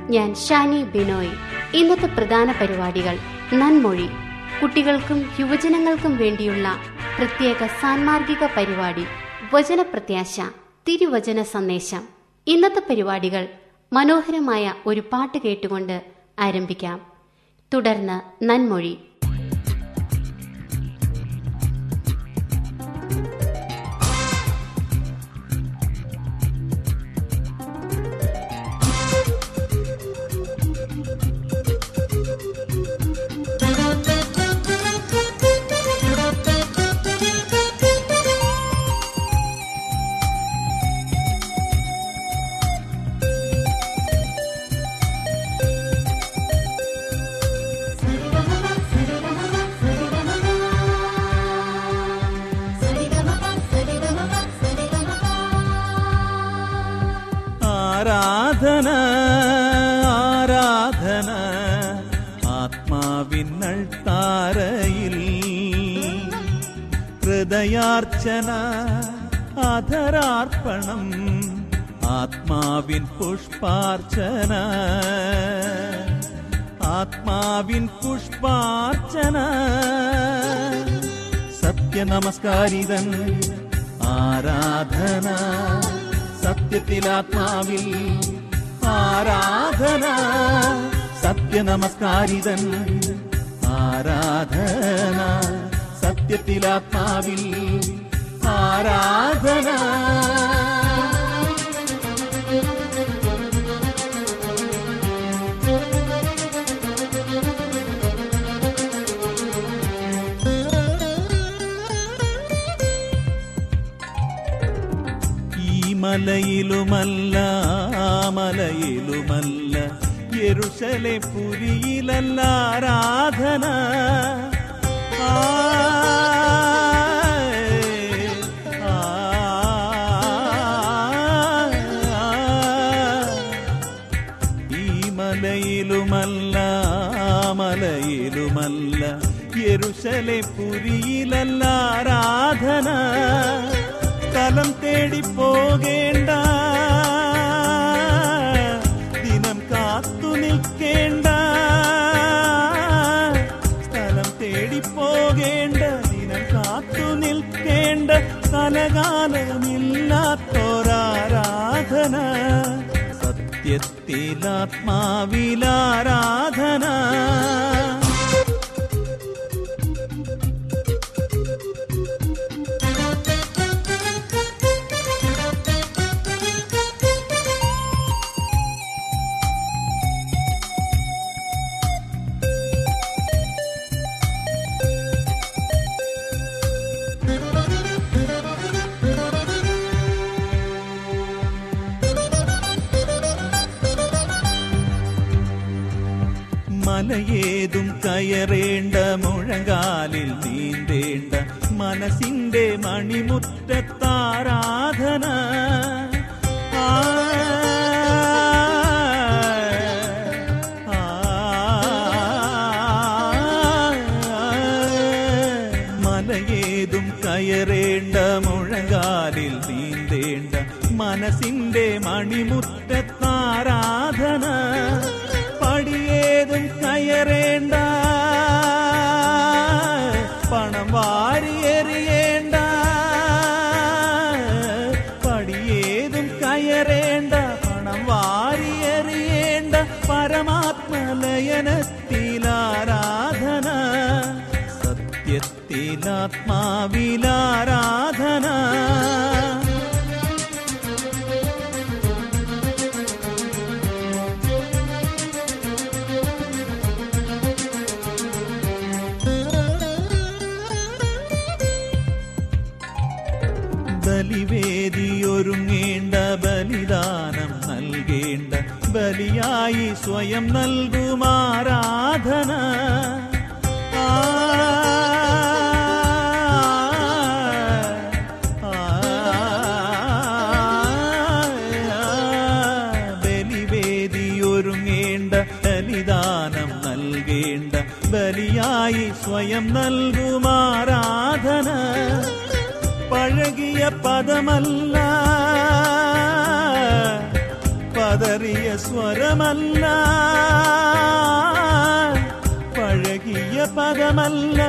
ഞാൻ ഷാനി ബിനോയ്. ഇന്നത്തെ പ്രധാന പരിപാടികൾ നന്മൊഴി. കുട്ടികൾക്കും യുവജനങ്ങൾക്കും വേണ്ടിയുള്ള പ്രത്യേക സാൻമാർഗിക പരിപാടി വചനപ്രത്യാശ തിരുവചന സന്ദേശം. ഇന്നത്തെ പരിപാടികൾ മനോഹരമായ ഒരു പാട്ട് കേട്ടുകൊണ്ട് ആരംഭിക്കാം. തുടർന്ന് നന്മൊഴി. പുഷ്പാർച്ചന ആത്മാവിൻ പുഷ്പാർച്ചന. സത്യനമസ്കാരിതൻ ആരാധന. സത്യത്തിലാത്മാവിൽ ആരാധന. സത്യനമസ്കാരിതൻ ആരാധന. സത്യത്തിലാത്മാവിൽ ആരാധന. ഈ മലയിലുമല്ല ആ മലയിലുമല്ല യെരുശലെ പുരിയിലല്ല ആരാധന ആ, ആ, ഈ മലയിലുമല്ല ആ മലയിലുമല്ല യെരുശലെ പുരിയിലല്ല ആരാധന സ്ഥലം തേടി പോകേണ്ട. ദിനം കാത്തു നിൽക്കേണ്ട. സ്ഥലം തേടി പോകേണ്ട. ദിനം കാത്തു നിൽക്കേണ്ട. കലകാലമില്ലാത്തോരാരാധന സത്യത്തിലാത്മാവിലാരാധന. കയറേണ്ട മുഴങ്കാലിൽ നീന്തേണ്ട മനസ്സിന്റെ മണിമുറ്റത്താരാധന परमात्मलयनस्ति सत्यस्तिलात्मा विलारा സ്വയം നൽകുമാരാധന. ബലിവേദിയൊരുങ്ങേണ്ട ബലിദാനം നൽകേണ്ട ബലിയായി സ്വയം നൽകുമാരാധന. പഴകിയ പദമല്ല. പതറിയ സ്വരമല്ല പഴകിയ പദമല്ല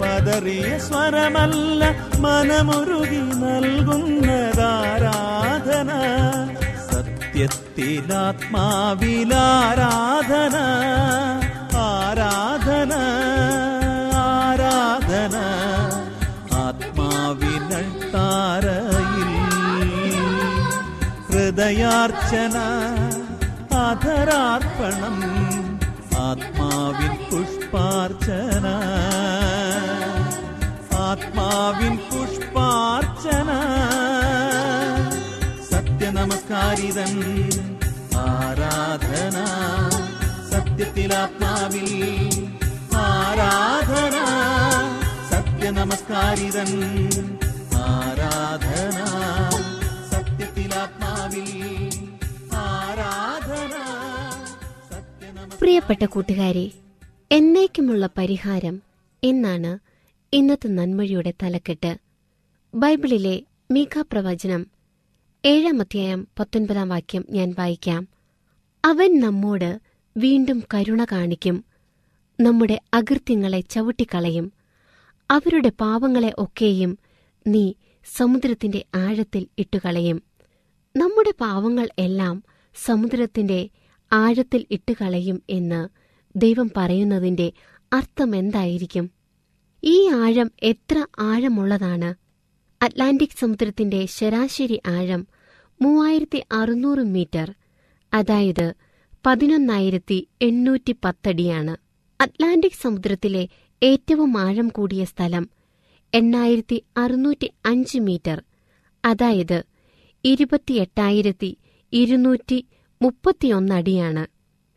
പതറിയ സ്വരമല്ല മനമുരുകി നൽകുന്നതാരാധന സത്യത്തിലാത്മാവിലാരാധന ആരാധന ആരാധന ആത്മാവിനൾത്താരയിൽ ഹൃദയാർച്ചന ആധരാർപ്പണം ആത്മാവിൻ പുഷ്പാർച്ചന. ആത്മാവിൻ പുഷ്പാർച്ചന. സത്യനമസ്കാരിതൻ ആരാധന. സത്യത്തിൽ ആത്മാവിൽ ആരാധന. സത്യനമസ്കാരിതൻ ആരാധന. ആരാധന പ്രിയപ്പെട്ട കൂട്ടുകാരെ എന്നേക്കുമുള്ള പരിഹാരം എന്നാണ് ഇന്നത്തെ നന്മഴിയുടെ തലക്കെട്ട്. ബൈബിളിലെ മീഖ പ്രവചനം ഏഴാം അധ്യായം പത്തൊൻപതാം വാക്യം ഞാൻ വായിക്കാം. അവൻ നമ്മോട് വീണ്ടും കരുണ കാണിക്കും നമ്മുടെ അകൃത്യങ്ങളെ ചവിട്ടിക്കളയും അവരുടെ പാവങ്ങളെ ഒക്കെയും നീ സമുദ്രത്തിന്റെ ആഴത്തിൽ ഇട്ടുകളയും. നമ്മുടെ പാവങ്ങൾ എല്ലാം സമുദ്രത്തിന്റെ ആഴത്തിൽ ഇട്ടുകളയും എന്ന് ദൈവം പറയുന്നതിന്റെ അർത്ഥം എന്തായിരിക്കും ഈ ആഴം എത്ര ആഴമുള്ളതാണ്? അറ്റ്ലാന്റിക് സമുദ്രത്തിന്റെ ശരാശരി ആഴം മൂവായിരത്തി അറുന്നൂറ് മീറ്റർ അതായത് പതിനൊന്നായിരത്തി എണ്ണൂറ്റി പത്തടിയാണ് അറ്റ്ലാന്റിക് സമുദ്രത്തിലെ ഏറ്റവും ആഴം കൂടിയ സ്ഥലം എണ്ണായിരത്തി അറുന്നൂറ്റി അഞ്ച് മീറ്റർ അതായത് ഇരുപത്തിയെട്ടായിരത്തി ഇരുന്നൂറ്റി മുപ്പത്തിയൊന്നടിയാണ്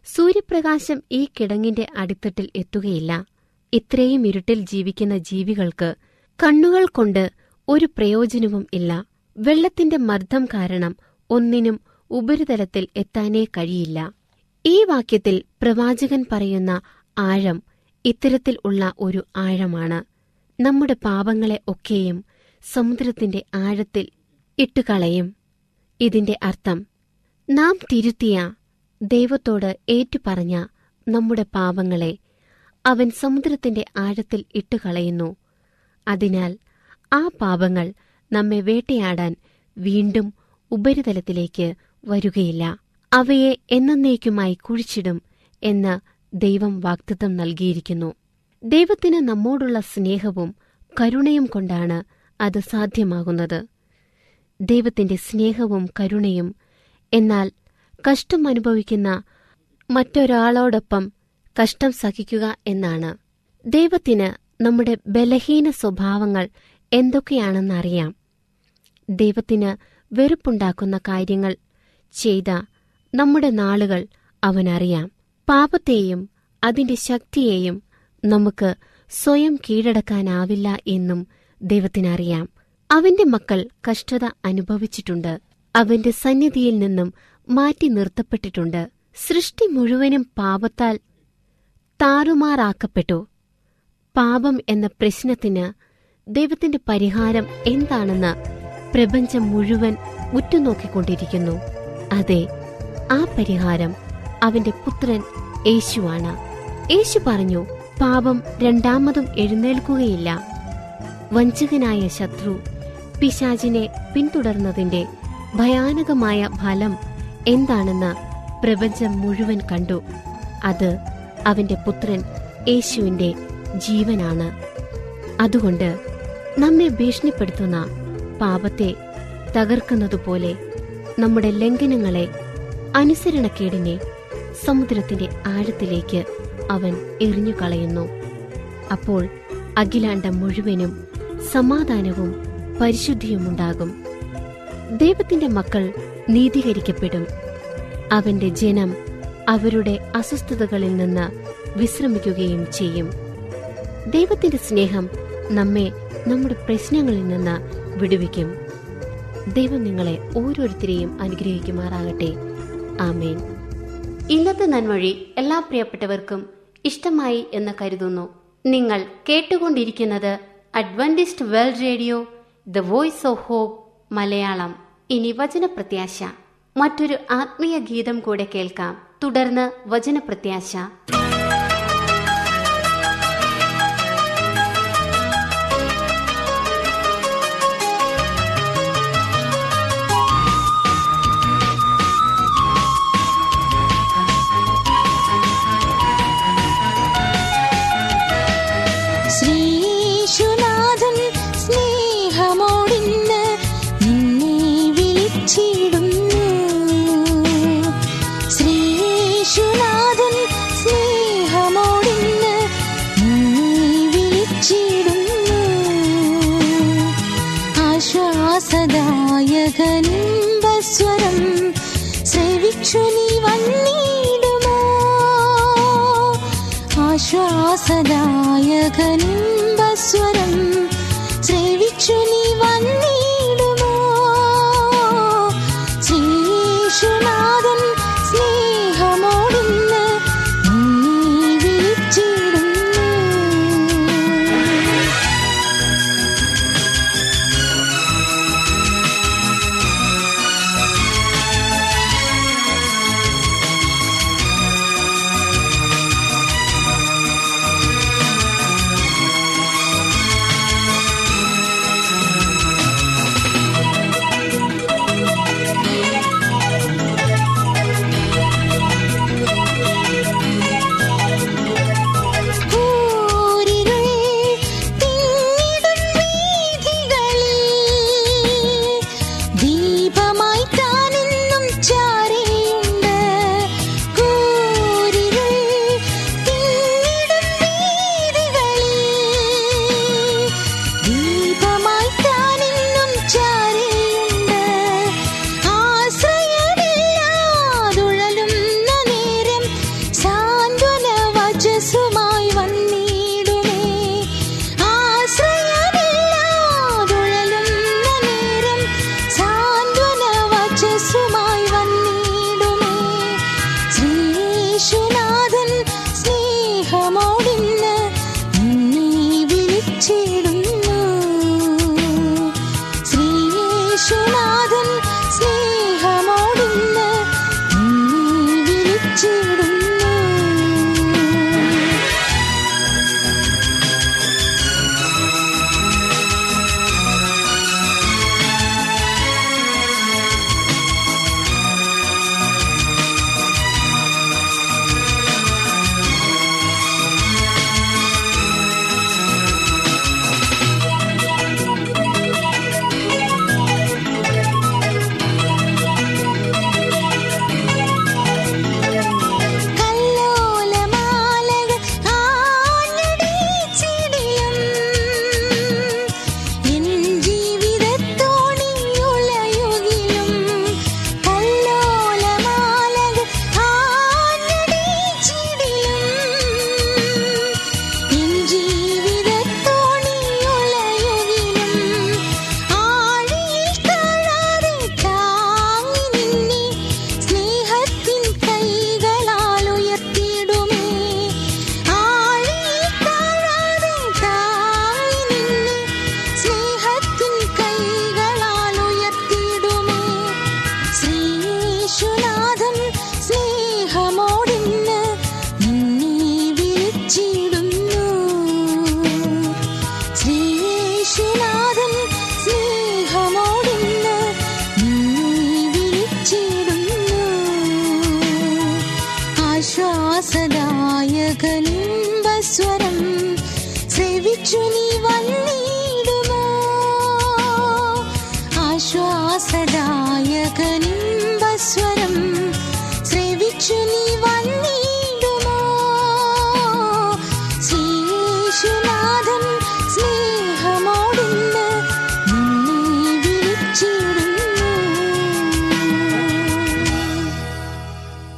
സൂര്യപ്രകാശം ഈ കിടങ്ങിന്റെ അടിത്തട്ടിൽ എത്തുകയില്ല. ഇത്രയും ഇരുട്ടിൽ ജീവിക്കുന്ന ജീവികൾക്ക് കണ്ണുകൾ കൊണ്ട് ഒരു പ്രയോജനവും ഇല്ല. വെള്ളത്തിന്റെ മർദ്ദം കാരണം ഒന്നിനും ഉപരിതലത്തിൽ എത്താനേ കഴിയില്ല. ഈ വാക്യത്തിൽ പ്രവാചകൻ പറയുന്ന ആഴം ഇത്തരത്തിൽ ഉള്ള ഒരു ആഴമാണ്. നമ്മുടെ പാപങ്ങളെ ഒക്കെയും സമുദ്രത്തിന്റെ ആഴത്തിൽ ഇട്ടുകളയും. ഇതിന്റെ അർത്ഥം നാം തിരുത്തിയ ദൈവത്തോട് ഏറ്റുപറഞ്ഞ നമ്മുടെ പാപങ്ങളെ അവൻ സമുദ്രത്തിന്റെ ആഴത്തിൽ ഇട്ടുകളയുന്നു. അതിനാൽ ആ പാപങ്ങൾ നമ്മെ വേട്ടയാടാൻ വീണ്ടും ഉപരിതലത്തിലേക്ക് വരുകയില്ല. അവയെ എന്നേക്കുമായി കുഴിച്ചിടും എന്ന് ദൈവം വാക്തത്വം നൽകിയിരിക്കുന്നു. ദൈവത്തിന് നമ്മോടുള്ള സ്നേഹവും കരുണയും കൊണ്ടാണ് അത് സാധ്യമാകുന്നത്. ദൈവത്തിന്റെ സ്നേഹവും കരുണയും. എന്നാൽ കഷ്ടം അനുഭവിക്കുന്ന മറ്റൊരാളോടൊപ്പം കഷ്ടം സഹിക്കുക എന്നാണ്. ദൈവത്തിന് നമ്മുടെ ബലഹീന സ്വഭാവങ്ങൾ എന്തൊക്കെയാണെന്നറിയാം. ദൈവത്തിന് വെറുപ്പുണ്ടാക്കുന്ന കാര്യങ്ങൾ ചെയ്ത നമ്മുടെ നാളുകൾ അവനറിയാം. പാപത്തെയും അതിന്റെ ശക്തിയെയും നമുക്ക് സ്വയം കീഴടക്കാനാവില്ല എന്നും ദൈവത്തിനറിയാം. അവന്റെ മക്കൾ കഷ്ടത അനുഭവിച്ചിട്ടുണ്ട്. അവന്റെ സന്നിധിയിൽ നിന്നും മാറ്റി നിർത്തപ്പെട്ടിട്ടുണ്ട്. സൃഷ്ടി മുഴുവനും പാപത്താൽ താറുമാറാക്കപ്പെട്ടു. പാപം എന്ന പ്രശ്നത്തിന് ദൈവത്തിന്റെ പരിഹാരം എന്താണെന്ന് പ്രപഞ്ചം മുഴുവൻ ഉറ്റുനോക്കിക്കൊണ്ടിരിക്കുന്നു. അതെ ആ പരിഹാരം അവന്റെ പുത്രൻ യേശുവാണ്. യേശു പറഞ്ഞു പാപം രണ്ടാമതും എഴുന്നേൽക്കുകയില്ല. വഞ്ചകനായ ശത്രു പിശാചിനെ പിന്തുടർന്നതിന്റെ ഭയാനകമായ ഫലം എന്താണെന്ന് പ്രപഞ്ചം മുഴുവൻ കണ്ടു. അത് അവന്റെ പുത്രൻ യേശുവിന്റെ ജീവനാണ്. അതുകൊണ്ട് നമ്മെ ഭീഷണിപ്പെടുത്തുന്ന പാപത്തെ തകർക്കുന്നതുപോലെ നമ്മുടെ ലംഘനങ്ങളെ അനുസരണക്കേടിനെ സമുദ്രത്തിന്റെ ആഴത്തിലേക്ക് അവൻ എറിഞ്ഞു കളയുന്നു അപ്പോൾ അഖിലാണ്ടം മുഴുവനും സമാധാനവും പരിശുദ്ധിയുമുണ്ടാകും. ദൈവത്തിന്റെ മക്കൾ നീതീകരിക്കപ്പെടും. അവന്റെ ജനം അവരുടെ അസ്വസ്ഥതകളിൽ നിന്ന് വിശ്രമിക്കുകയും ചെയ്യും. ദൈവത്തിന്റെ സ്നേഹം നമ്മെ നമ്മുടെ പ്രശ്നങ്ങളിൽ നിന്ന് വിടുവിക്കും. ദൈവം നിങ്ങളെ ഓരോരുത്തരെയും അനുഗ്രഹിക്കുമാറാകട്ടെ. ആമേൻ. ഇന്നത്തെ നന്മൊഴി എല്ലാ പ്രിയപ്പെട്ടവർക്കും ഇഷ്ടമായി എന്ന് കരുതുന്നു. നിങ്ങൾ കേട്ടുകൊണ്ടിരിക്കുന്നത് Adventist World Radio the voice of hope Malayalam. ഇനി വചനപ്രത്യാശ. മറ്റൊരു ആത്മീയ ഗീതം കൂടെ കേൾക്കാം. തുടർന്ന് വചനപ്രത്യാശ. ശ്രവിച്ചു നീ നിന്നെ വിളിച്ചിടുന്നു.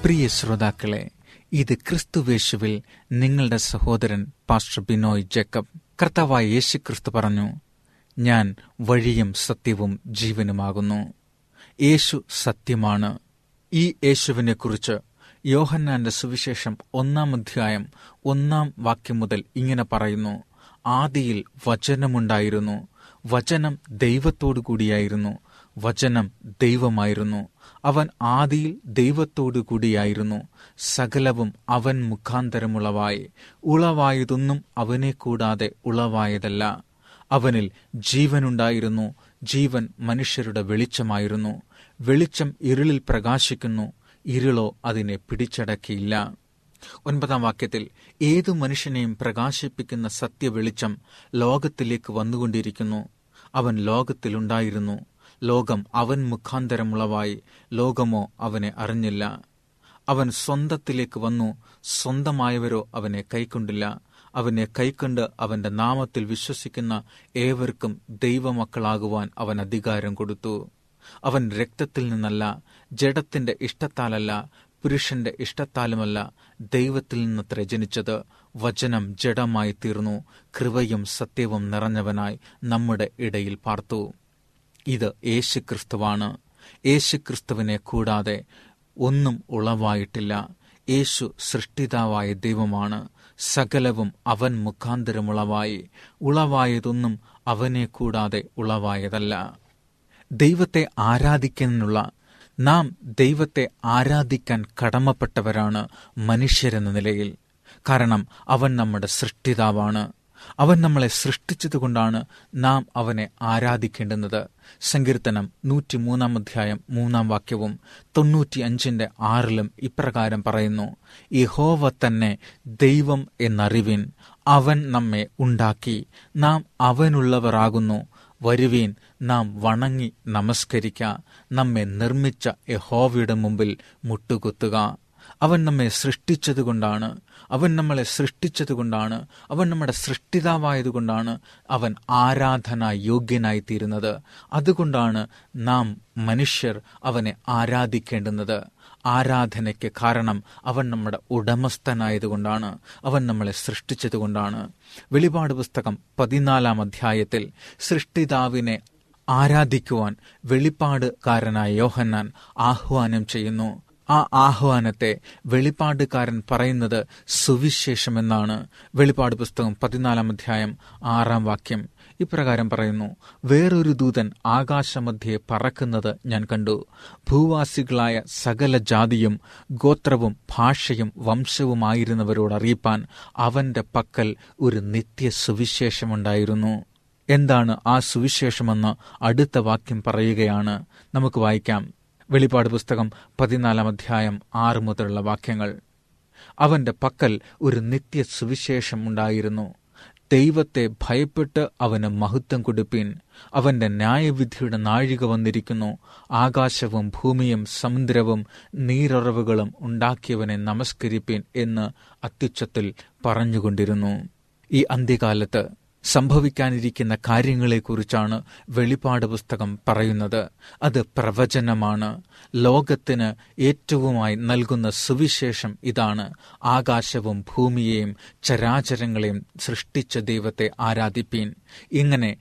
പ്രിയ ശ്രോതാക്കളെ ഇത് ക്രിസ്തുവേശുവിൽ നിങ്ങളുടെ സഹോദരൻ പാസ്റ്റർ ബിനോയ് ജേക്കബ്. കർത്താവായ യേശു ക്രിസ്തു പറഞ്ഞു ഞാൻ വഴിയും സത്യവും ജീവനുമാകുന്നു. യേശു സത്യമാണ്. ഈ യേശുവിനെക്കുറിച്ച് യോഹന്നാന്റെ സുവിശേഷം ഒന്നാം അധ്യായം ഒന്നാം വാക്യം മുതൽ ഇങ്ങനെ പറയുന്നു ആദിയിൽ വചനമുണ്ടായിരുന്നു. വചനം ദൈവത്തോടു കൂടിയായിരുന്നു വചനം ദൈവമായിരുന്നു. അവൻ ആദിയിൽ ദൈവത്തോടു കൂടിയായിരുന്നു. സകലവും അവൻ മുഖാന്തരമുളവായി ഉളവായതൊന്നും അവനെ കൂടാതെ ഉളവായതല്ല. അവനിൽ ജീവനുണ്ടായിരുന്നു. ജീവൻ മനുഷ്യരുടെ വെളിച്ചമായിരുന്നു. വെളിച്ചം ഇരുളിൽ പ്രകാശിക്കുന്നു. ഇരുളോ അതിനെ പിടിച്ചടക്കിയില്ല. ഒൻപതാം വാക്യത്തിൽ ഏതു മനുഷ്യനെയും പ്രകാശിപ്പിക്കുന്ന സത്യവെളിച്ചം ലോകത്തിലേക്ക് വന്നുകൊണ്ടിരിക്കുന്നു. അവൻ ലോകത്തിലുണ്ടായിരുന്നു. ലോകം അവൻ മുഖാന്തരമുളവായി ലോകമോ അവനെ അറിഞ്ഞില്ല. അവൻ സ്വന്തത്തിലേക്ക് വന്നു സ്വന്തമായവരോ അവനെ കൈക്കൊണ്ടില്ല. അവനെ കൈക്കൊണ്ട് അവന്റെ നാമത്തിൽ വിശ്വസിക്കുന്ന ഏവർക്കും ദൈവമക്കളാകുവാൻ അവൻ അധികാരം കൊടുത്തു. അവൻ രക്തത്തിൽ നിന്നല്ല ജഡത്തിന്റെ ഇഷ്ടത്താലല്ല പുരുഷന്റെ ഇഷ്ടത്താലുമല്ല ദൈവത്തിൽ നിന്നത്ര ജനിച്ചത്. വചനം ജഡമായി തീർന്നു കൃപയും സത്യവും നിറഞ്ഞവനായി നമ്മുടെ ഇടയിൽ പാർത്തു. ഇത് യേശുക്രിസ്തുവാണ്. യേശുക്രിസ്തുവിനെ കൂടാതെ ഒന്നും ഉളവായിട്ടില്ല. യേശു സൃഷ്ടിതാവായ ദൈവമാണ്. സകലവും അവൻ മുഖാന്തരമുളവായി. ഉളവായതൊന്നും അവനെ കൂടാതെ ഉളവായതല്ല. ദൈവത്തെ ആരാധിക്കാനുള്ള നാം ദൈവത്തെ ആരാധിക്കാൻ കടമപ്പെട്ടവരാണ് മനുഷ്യരെന്ന നിലയിൽ. കാരണം അവൻ നമ്മുടെ സൃഷ്ടിതാവാണ്. അവൻ നമ്മളെ സൃഷ്ടിച്ചതുകൊണ്ടാണ് നാം അവനെ ആരാധിക്കേണ്ടുന്നത്. സങ്കീർത്തനം നൂറ്റിമൂന്നാം അധ്യായം മൂന്നാം വാക്യവും തൊണ്ണൂറ്റി അഞ്ചിന്റെ ആറിലും ഇപ്രകാരം പറയുന്നു യഹോവ തന്നെ ദൈവം എന്നറിവിൻ അവൻ നമ്മെ ഉണ്ടാക്കി. നാം അവനുള്ളവരാകുന്നു. വരുവീൻ നാം വണങ്ങി നമസ്കരിക്ക. നമ്മെ നിർമ്മിച്ച യഹോവയുടെ മുമ്പിൽ മുട്ടുകുത്തുക. അവൻ നമ്മെ സൃഷ്ടിച്ചതുകൊണ്ടാണ് അവൻ നമ്മളെ സൃഷ്ടിച്ചതുകൊണ്ടാണ് അവൻ നമ്മുടെ സൃഷ്ടിതാവായതുകൊണ്ടാണ് അവൻ ആരാധന യോഗ്യനായി തീരുന്നത് അതുകൊണ്ടാണ് നാം മനുഷ്യർ അവനെ ആരാധിക്കേണ്ടുന്നത്. ആരാധനയ്ക്ക് കാരണം അവൻ നമ്മുടെ ഉടമസ്ഥനായതുകൊണ്ടാണ് അവൻ നമ്മളെ സൃഷ്ടിച്ചതുകൊണ്ടാണ്. വെളിപാട് പുസ്തകം പതിനാലാം അധ്യായത്തിൽ സൃഷ്ടിതാവിനെ ആരാധിക്കുവാൻ വെളിപ്പാടുകാരനായ യോഹന്നാൻ ആഹ്വാനം ചെയ്യുന്നു. ആ ആഹ്വാനത്തെ വെളിപ്പാടുകാരൻ പറയുന്നത് സുവിശേഷമെന്നാണ്. വെളിപ്പാട് പുസ്തകം പതിനാലാം അധ്യായം ആറാം വാക്യം. ഇപ്രകാരം പറയുന്നു വേറൊരു ദൂതൻ ആകാശമധ്യേ പറക്കുന്നത് ഞാൻ കണ്ടു. ഭൂവാസികളായ സകല ജാതിയും ഗോത്രവും ഭാഷയും വംശവുമായിരുന്നവരോട് അറിയിപ്പാൻ അവന്റെ പക്കൽ ഒരു നിത്യ സുവിശേഷമുണ്ടായിരുന്നു. എന്താണ് ആ സുവിശേഷമെന്ന് അടുത്ത വാക്യം പറയുകയാണ്. നമുക്ക് വായിക്കാം. വെളിപ്പാട് പുസ്തകം പതിനാലാം അധ്യായം ആറ് മുതലുള്ള വാക്യങ്ങൾ. അവന്റെ പക്കൽ ഒരു നിത്യ സുവിശേഷം ഉണ്ടായിരുന്നു. ദൈവത്തെ ഭയപ്പെട്ട് അവന് മഹത്വം കൊടുപ്പീൻ. അവന്റെ ന്യായവിധിയുടെ നാഴിക വന്നിരിക്കുന്നു. ആകാശവും ഭൂമിയും സമുദ്രവും നീരുറവുകളും ഉണ്ടാക്കിയവനെ നമസ്കരിപ്പീൻ എന്ന് അത്യുച്ചത്തിൽ പറഞ്ഞുകൊണ്ടിരുന്നു. ഈ അന്ത്യകാലത്ത് സംഭവിക്കാനിരിക്കുന്ന കാര്യങ്ങളെക്കുറിച്ചാണ് വെളിപ്പാട് പുസ്തകം പറയുന്നത്. അത് പ്രവചനമാണ്. ലോകത്തിന് ഏറ്റവുമായി നൽകുന്ന സുവിശേഷം ഇതാണ്. ആകാശവും ഭൂമിയെയും ചരാചരങ്ങളെയും സൃഷ്ടിച്ച ദൈവത്തെ ആരാധിപ്പീൻ. ഇങ്ങനെ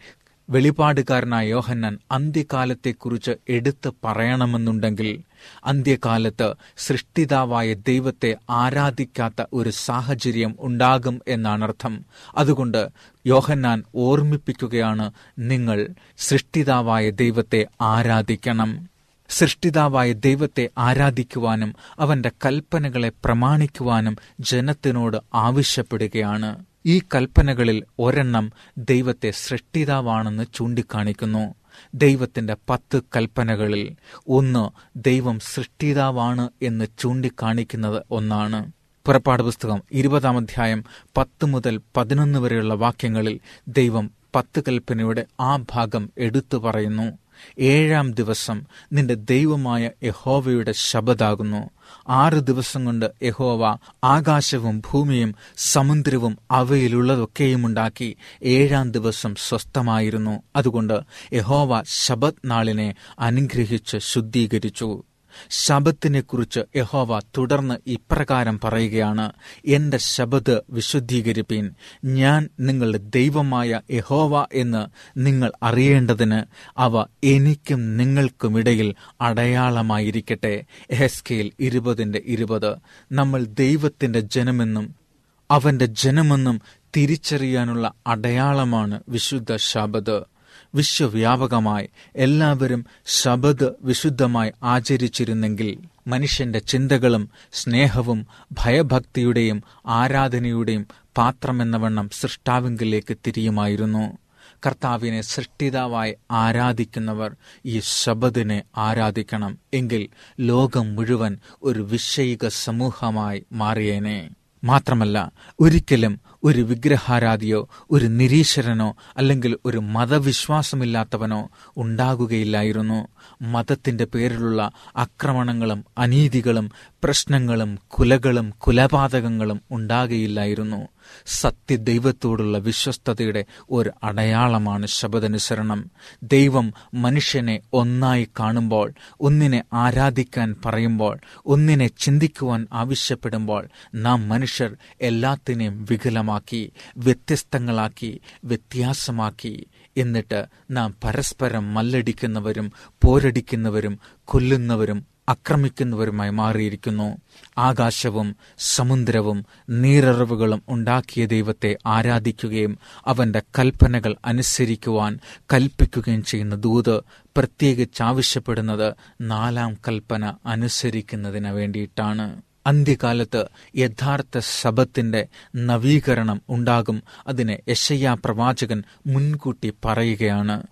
വെളിപാടുകാരനായ യോഹന്നാൻ അന്ത്യകാലത്തെക്കുറിച്ച് എടുത്ത് പറയണമെന്നുണ്ടെങ്കിൽ അന്ത്യകാലത്ത് സൃഷ്ടിതാവായ ദൈവത്തെ ആരാധിക്കാത്ത ഒരു സാഹചര്യം ഉണ്ടാകും എന്നാണർത്ഥം. അതുകൊണ്ട് യോഹന്നാൻ ഓർമ്മിപ്പിക്കുകയാണ് നിങ്ങൾ സൃഷ്ടിതാവായ ദൈവത്തെ ആരാധിക്കണം. സൃഷ്ടിതാവായ ദൈവത്തെ ആരാധിക്കുവാനും അവന്റെ കൽപ്പനകളെ പ്രമാണിക്കുവാനും ജനത്തിനോട് ആവശ്യപ്പെടുകയാണ്. ഈ കൽപ്പനകളിൽ ഒരെണ്ണം ദൈവത്തെ സൃഷ്ടിതാവാണെന്ന് ചൂണ്ടിക്കാണിക്കുന്നു. ദൈവത്തിന്റെ പത്ത് കൽപ്പനകളിൽ ഒന്ന് ദൈവം സൃഷ്ടിതാവാണ് എന്ന് ചൂണ്ടിക്കാണിക്കുന്നത് ഒന്നാണ്. പുറപ്പാട് പുസ്തകം ഇരുപതാം അധ്യായം പത്ത് മുതൽ പതിനൊന്ന് വരെയുള്ള വാക്യങ്ങളിൽ ദൈവം പത്ത് കൽപ്പനയുടെ ആ ഭാഗം എടുത്തു പറയുന്നു. ഏഴാം ദിവസം നിന്റെ ദൈവമായ യഹോവയുടെ ശബദാകുന്നു. ആറ് ദിവസം കൊണ്ട് യഹോവ ആകാശവും ഭൂമിയും സമുദ്രവും അവയിലുള്ളതൊക്കെയും ഉണ്ടാക്കി ഏഴാം ദിവസം സ്വസ്ഥമായിരുന്നു. അതുകൊണ്ട് യഹോവ ശബത് നാളിനെ അനുഗ്രഹിച്ച് ശുദ്ധീകരിച്ചു. ശബത്തിനെക്കുറിച്ച് യഹോവ തുടർന്ന് ഇപ്രകാരം പറയുകയാണ് എന്റെ ശബത് വിശുദ്ധീകരിപ്പീൻ. ഞാൻ നിങ്ങളുടെ ദൈവമായ യഹോവ എന്ന് നിങ്ങൾ അറിയേണ്ടതിന് അവ എനിക്കും നിങ്ങൾക്കുമിടയിൽ അടയാളമായിരിക്കട്ടെ. എഹസ്കേൽ ഇരുപതിന്റെ ഇരുപത്. നമ്മൾ ദൈവത്തിന്റെ ജനമെന്നും അവന്റെ ജനമെന്നും തിരിച്ചറിയാനുള്ള അടയാളമാണ് വിശുദ്ധ ശബത് വിശ്വവ്യാപകമായി എല്ലാവരും ശബദ് വിശുദ്ധമായി ആചരിച്ചിരുന്നെങ്കിൽ മനുഷ്യന്റെ ചിന്തകളും സ്നേഹവും ഭയഭക്തിയുടെയും ആരാധനയുടെയും പാത്രമെന്നവണ്ണം സൃഷ്ടാവിങ്കിലേക്ക് തിരിയുമായിരുന്നു. കർത്താവിനെ സൃഷ്ടിതാവായി ആരാധിക്കുന്നവർ ഈ ശബദിനെ ആരാധിക്കണം എങ്കിൽ ലോകം മുഴുവൻ ഒരു വിഷയിക സമൂഹമായി മാറിയേനെ. മാത്രമല്ല ഒരിക്കലും ഒരു വിഗ്രഹാരാധിയോ ഒരു നിരീശ്വരനോ അല്ലെങ്കിൽ ഒരു മതവിശ്വാസമില്ലാത്തവനോ ഉണ്ടാകുകയില്ലായിരുന്നു. മതത്തിന്റെ പേരിലുള്ള ആക്രമണങ്ങളും അനീതികളും പ്രശ്നങ്ങളും കുലകളും കുലപാതകങ്ങളും ഉണ്ടാകുകയില്ലായിരുന്നു. സത്യദൈവത്തോടുള്ള വിശ്വസ്തയുടെ ഒരു അടയാളമാണ് ശബദനുസരണം ദൈവം മനുഷ്യനെ ഒന്നായി കാണുമ്പോൾ ഒന്നിനെ ആരാധിക്കാൻ പറയുമ്പോൾ ഒന്നിനെ ചിന്തിക്കുവാൻ ആവശ്യപ്പെടുമ്പോൾ നാം മനുഷ്യർ എല്ലാത്തിനെയും വികലമാക്കി വ്യത്യസ്തങ്ങളാക്കി വ്യത്യാസമാക്കി. എന്നിട്ട് നാം പരസ്പരം മല്ലടിക്കുന്നവരും പോരടിക്കുന്നവരും കൊല്ലുന്നവരും ആക്രമിക്കുന്നവരുമായി മാറിയിരിക്കുന്നു. ആകാശവും സമുദ്രവും നീരറിവുകളും ഉണ്ടാക്കിയ ദൈവത്തെ ആരാധിക്കുകയും അവന്റെ കൽപ്പനകൾ അനുസരിക്കുവാൻ കൽപ്പിക്കുകയും ചെയ്യുന്ന ദൂത് പ്രത്യേകിച്ച് ആവശ്യപ്പെടുന്നത് നാലാം കൽപ്പന അനുസരിക്കുന്നതിന് വേണ്ടിയിട്ടാണ്. അന്ത്യകാലത്ത് യഥാർത്ഥ ശബത്തിന്റെ നവീകരണം ഉണ്ടാകും. അതിനെ യശയ്യ പ്രവാചകൻ മുൻകൂട്ടി പറയുകയാണ്.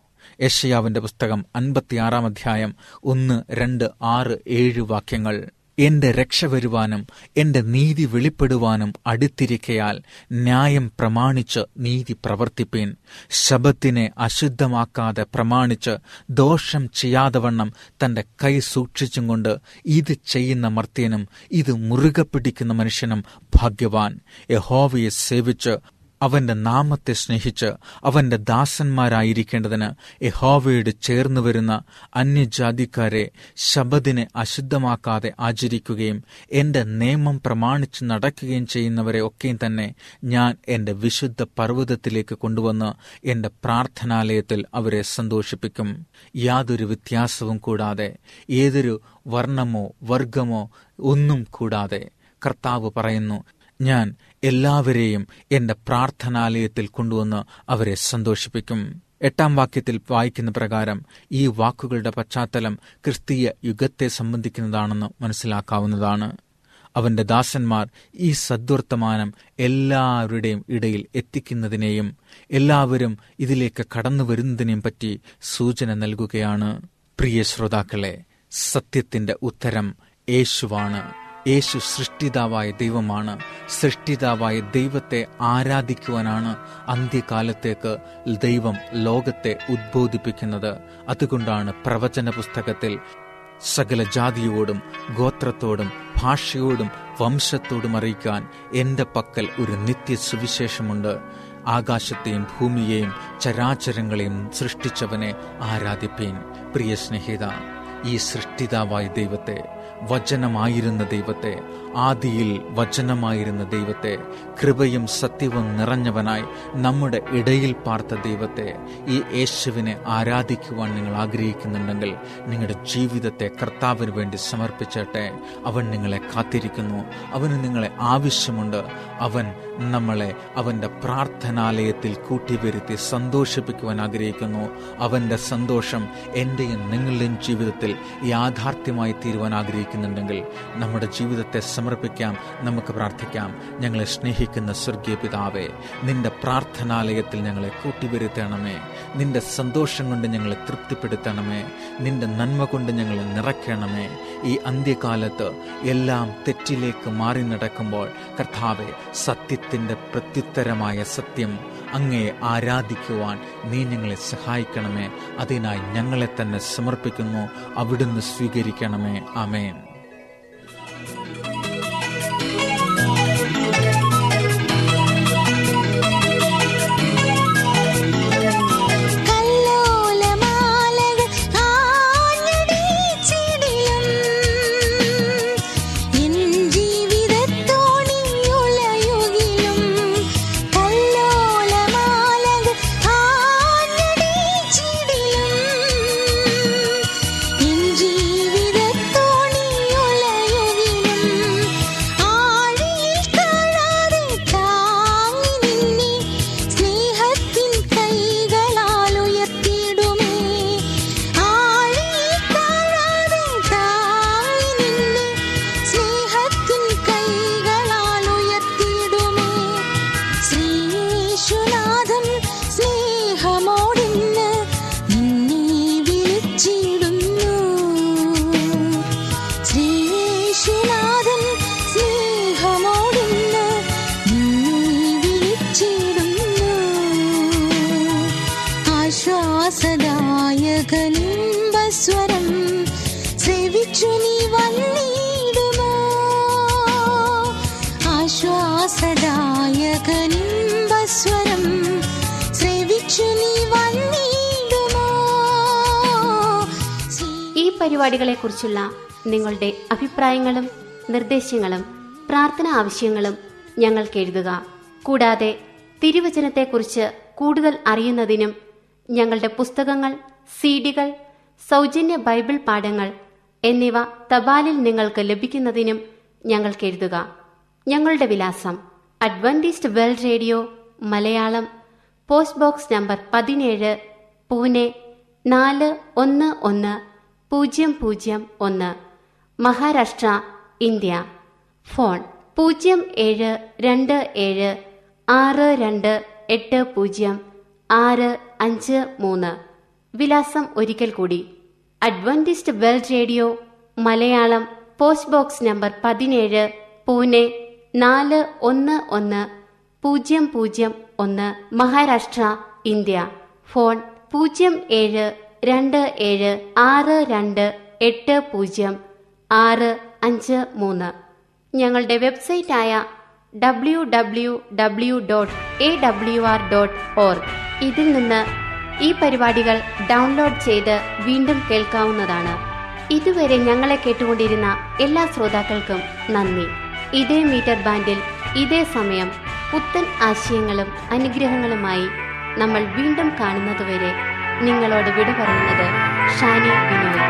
യശയ്യാവിന്റെ പുസ്തകം അൻപത്തിയാറാം അധ്യായം ഒന്ന് രണ്ട് ആറ് ഏഴ് വാക്യങ്ങൾ. എന്റെ രക്ഷ വരുവാനും എന്റെ നീതി വെളിപ്പെടുവാനും അടുത്തിരിക്കയാൽ ന്യായം പ്രമാണിച്ച് നീതി പ്രവർത്തിപ്പീൻ. ശബത്തിനെ അശുദ്ധമാക്കാതെ പ്രമാണിച്ച് ദോഷം ചെയ്യാതവണ്ണം തന്റെ കൈ സൂക്ഷിച്ചും കൊണ്ട് ഇത് ചെയ്യുന്ന മർത്യനും ഇത് മുറുകെ പിടിക്കുന്ന മനുഷ്യനും ഭാഗ്യവാൻ. യഹോവയെ സേവിച്ച് അവന്റെ നാമത്തെ സ്നേഹിച്ച് അവന്റെ ദാസന്മാരായിരിക്കേണ്ടതിന് യഹോവയോട് ചേർന്നു വരുന്ന അന്യജാതിക്കാരെ ശബദിനെ അശുദ്ധമാക്കാതെ ആചരിക്കുകയും എന്റെ നിയമം പ്രമാണിച്ച് നടക്കുകയും ചെയ്യുന്നവരെ ഒക്കെയും തന്നെ ഞാൻ എന്റെ വിശുദ്ധ പർവതത്തിലേക്ക് കൊണ്ടുവന്ന് എന്റെ പ്രാർത്ഥനാലയത്തിൽ അവരെ സന്തോഷിപ്പിക്കും. യാതൊരു വ്യത്യാസവും കൂടാതെ ഏതൊരു വർണമോ വർഗമോ ഒന്നും കൂടാതെ കർത്താവ് പറയുന്നു ഞാൻ എല്ലാവരെയും എന്റെ പ്രാർത്ഥനാലയത്തിൽ കൊണ്ടുവന്ന് അവരെ സന്തോഷിപ്പിക്കും. എട്ടാം വാക്യത്തിൽ വായിക്കുന്ന പ്രകാരം ഈ വാക്കുകളുടെ പശ്ചാത്തലം ക്രിസ്തീയ യുഗത്തെ സംബന്ധിക്കുന്നതാണെന്ന് മനസ്സിലാക്കാവുന്നതാണ്. അവന്റെ ദാസന്മാർ ഈ സദ്വർത്തമാനം എല്ലാവരുടെയും ഇടയിൽ എത്തിക്കുന്നതിനെയും എല്ലാവരും ഇതിലേക്ക് കടന്നു വരുന്നതിനെയും പറ്റി സൂചന നൽകുകയാണ്. പ്രിയ ശ്രോതാക്കളെ സത്യത്തിന്റെ ഉത്തരം യേശുവാണ്. യേശു സൃഷ്ടിതാവായ ദൈവമാണ്. സൃഷ്ടിതാവായ ദൈവത്തെ ആരാധിക്കുവാനാണ് അന്ത്യകാലത്തേക്ക് ദൈവം ലോകത്തെ ഉദ്ബോധിപ്പിക്കുന്നത്. അതുകൊണ്ടാണ് പ്രവചന പുസ്തകത്തിൽ സകല ജാതിയോടും ഗോത്രത്തോടും ഭാഷയോടും വംശത്തോടും അറിയിക്കാൻ എന്റെ പക്കൽ ഒരു നിത്യ സുവിശേഷമുണ്ട് ആകാശത്തെയും ഭൂമിയെയും ചരാചരങ്ങളെയും സൃഷ്ടിച്ചവനെ ആരാധിപ്പീൻ. പ്രിയ സ്നേഹിത ഈ സൃഷ്ടിതാവായ ദൈവത്തെ വചനമായിരുന്ന ദൈവത്തെ ആദിയിൽ വചനമായിരുന്ന ദൈവത്തെ കൃപയും സത്യവും നിറഞ്ഞവനായി നമ്മുടെ ഇടയിൽ പാർത്ത ദൈവത്തെ ഈ യേശുവിനെ ആരാധിക്കുവാൻ നിങ്ങൾ ആഗ്രഹിക്കുന്നുണ്ടെങ്കിൽ നിങ്ങളുടെ ജീവിതത്തെ കർത്താവിന് വേണ്ടി സമർപ്പിച്ചിട്ടെ. അവൻ നിങ്ങളെ കാത്തിരിക്കുന്നു. അവന് നിങ്ങളെ ആവശ്യമുണ്ട്. അവൻ നമ്മളെ അവന്റെ പ്രാർത്ഥനാലയത്തിൽ കൂട്ടിവരുത്തി സന്തോഷിപ്പിക്കുവാൻ ആഗ്രഹിക്കുന്നു. അവന്റെ സന്തോഷം എന്റെയും നിങ്ങളുടെയും ജീവിതത്തിൽ യാഥാർത്ഥ്യമായി തീരുവാൻ ആഗ്രഹിക്കുന്നുണ്ടെങ്കിൽ നമ്മുടെ ജീവിതത്തെ സമർപ്പിക്കാം. നമുക്ക് പ്രാർത്ഥിക്കാം. ഞങ്ങളെ സ്നേഹിക്കുന്ന സ്വർഗീയ പിതാവേ നിന്റെ പ്രാർത്ഥനാലയത്തിൽ ഞങ്ങളെ കൂട്ടിവരുത്തണമേ. നിന്റെ സന്തോഷം കൊണ്ട് ഞങ്ങളെ തൃപ്തിപ്പെടുത്തണമേ. നിന്റെ നന്മ കൊണ്ട് ഞങ്ങളെ നിറയ്ക്കണമേ. ഈ അന്ത്യകാലത്ത് എല്ലാം തെറ്റിലേക്ക് മാറി നടക്കുമ്പോൾ കർത്താവെ സത്യത്തിന്റെ പ്രത്യുത്തരമായ സത്യം അങ്ങയെ ആരാധിക്കുവാൻ നീ ഞങ്ങളെ സഹായിക്കണമേ. അതിനായി ഞങ്ങളെ തന്നെ സമർപ്പിക്കുന്നു. അവിടുന്ന് സ്വീകരിക്കണമേ. ആമേൻ. ആശ്വാസദായകനിമ്പസ്വരം ശ്രവിച്ചു നീ വന്നിടുമോ? ഈ പരിപാടികളെക്കുറിച്ചുള്ള നിങ്ങളുടെ അഭിപ്രായങ്ങളും നിർദ്ദേശങ്ങളും പ്രാർത്ഥന ആവശ്യങ്ങളും ഞങ്ങൾക്ക് എഴുതുക. കൂടാതെ തിരുവചനത്തെക്കുറിച്ച് കൂടുതൽ അറിയുന്നതിനും ഞങ്ങളുടെ പുസ്തകങ്ങൾ സീഡികൾ സൗജന്യ ബൈബിൾ പാഠങ്ങൾ എന്നിവ തപാലിൽ നിങ്ങൾക്ക് ലഭിക്കുന്നതിനും ഞങ്ങൾക്ക് എഴുതുക. ഞങ്ങളുടെ വിലാസം Adventist World Radio Malayalam post box number പതിനേഴ് പൂനെ നാല് ഒന്ന് ഒന്ന് പൂജ്യം പൂജ്യം ഒന്ന് മഹാരാഷ്ട്ര ഇന്ത്യ. ഫോൺ പൂജ്യം ഏഴ് രണ്ട് ഏഴ് ആറ് രണ്ട് എട്ട് പൂജ്യം ആറ് അഞ്ച് മൂന്ന്. വിലാസം ഒരിക്കൽ കൂടി. Adventist World Radio Malayalam post box number പതിനേഴ് പൂനെ നാല് ഒന്ന് ഒന്ന് പൂജ്യം പൂജ്യം ഒന്ന് മഹാരാഷ്ട്ര ഇന്ത്യ. ഫോൺ പൂജ്യം ഏഴ് രണ്ട് ഏഴ് ആറ് രണ്ട് എട്ട് പൂജ്യം ആറ് അഞ്ച് മൂന്ന്. ഞങ്ങളുടെ വെബ്സൈറ്റായ W W W dot A W R dot org. ഇതിൽ നിന്ന് ഈ പരിപാടികൾ ഡൗൺലോഡ് ചെയ്ത് വീണ്ടും കേൾക്കാവുന്നതാണ്. ഇതുവരെ ഞങ്ങളെ കേട്ടുകൊണ്ടിരുന്ന എല്ലാ ശ്രോതാക്കൾക്കും നന്ദി. ഇതേ മീറ്റർ ബാൻഡിൽ ഇതേ സമയം പുത്തൻ ആശയങ്ങളും അനുഗ്രഹങ്ങളുമായി നമ്മൾ വീണ്ടും കാണുന്നതുവരെ നിങ്ങളോട് വിട പറയുന്നത് ഷാനി ബിനോയ്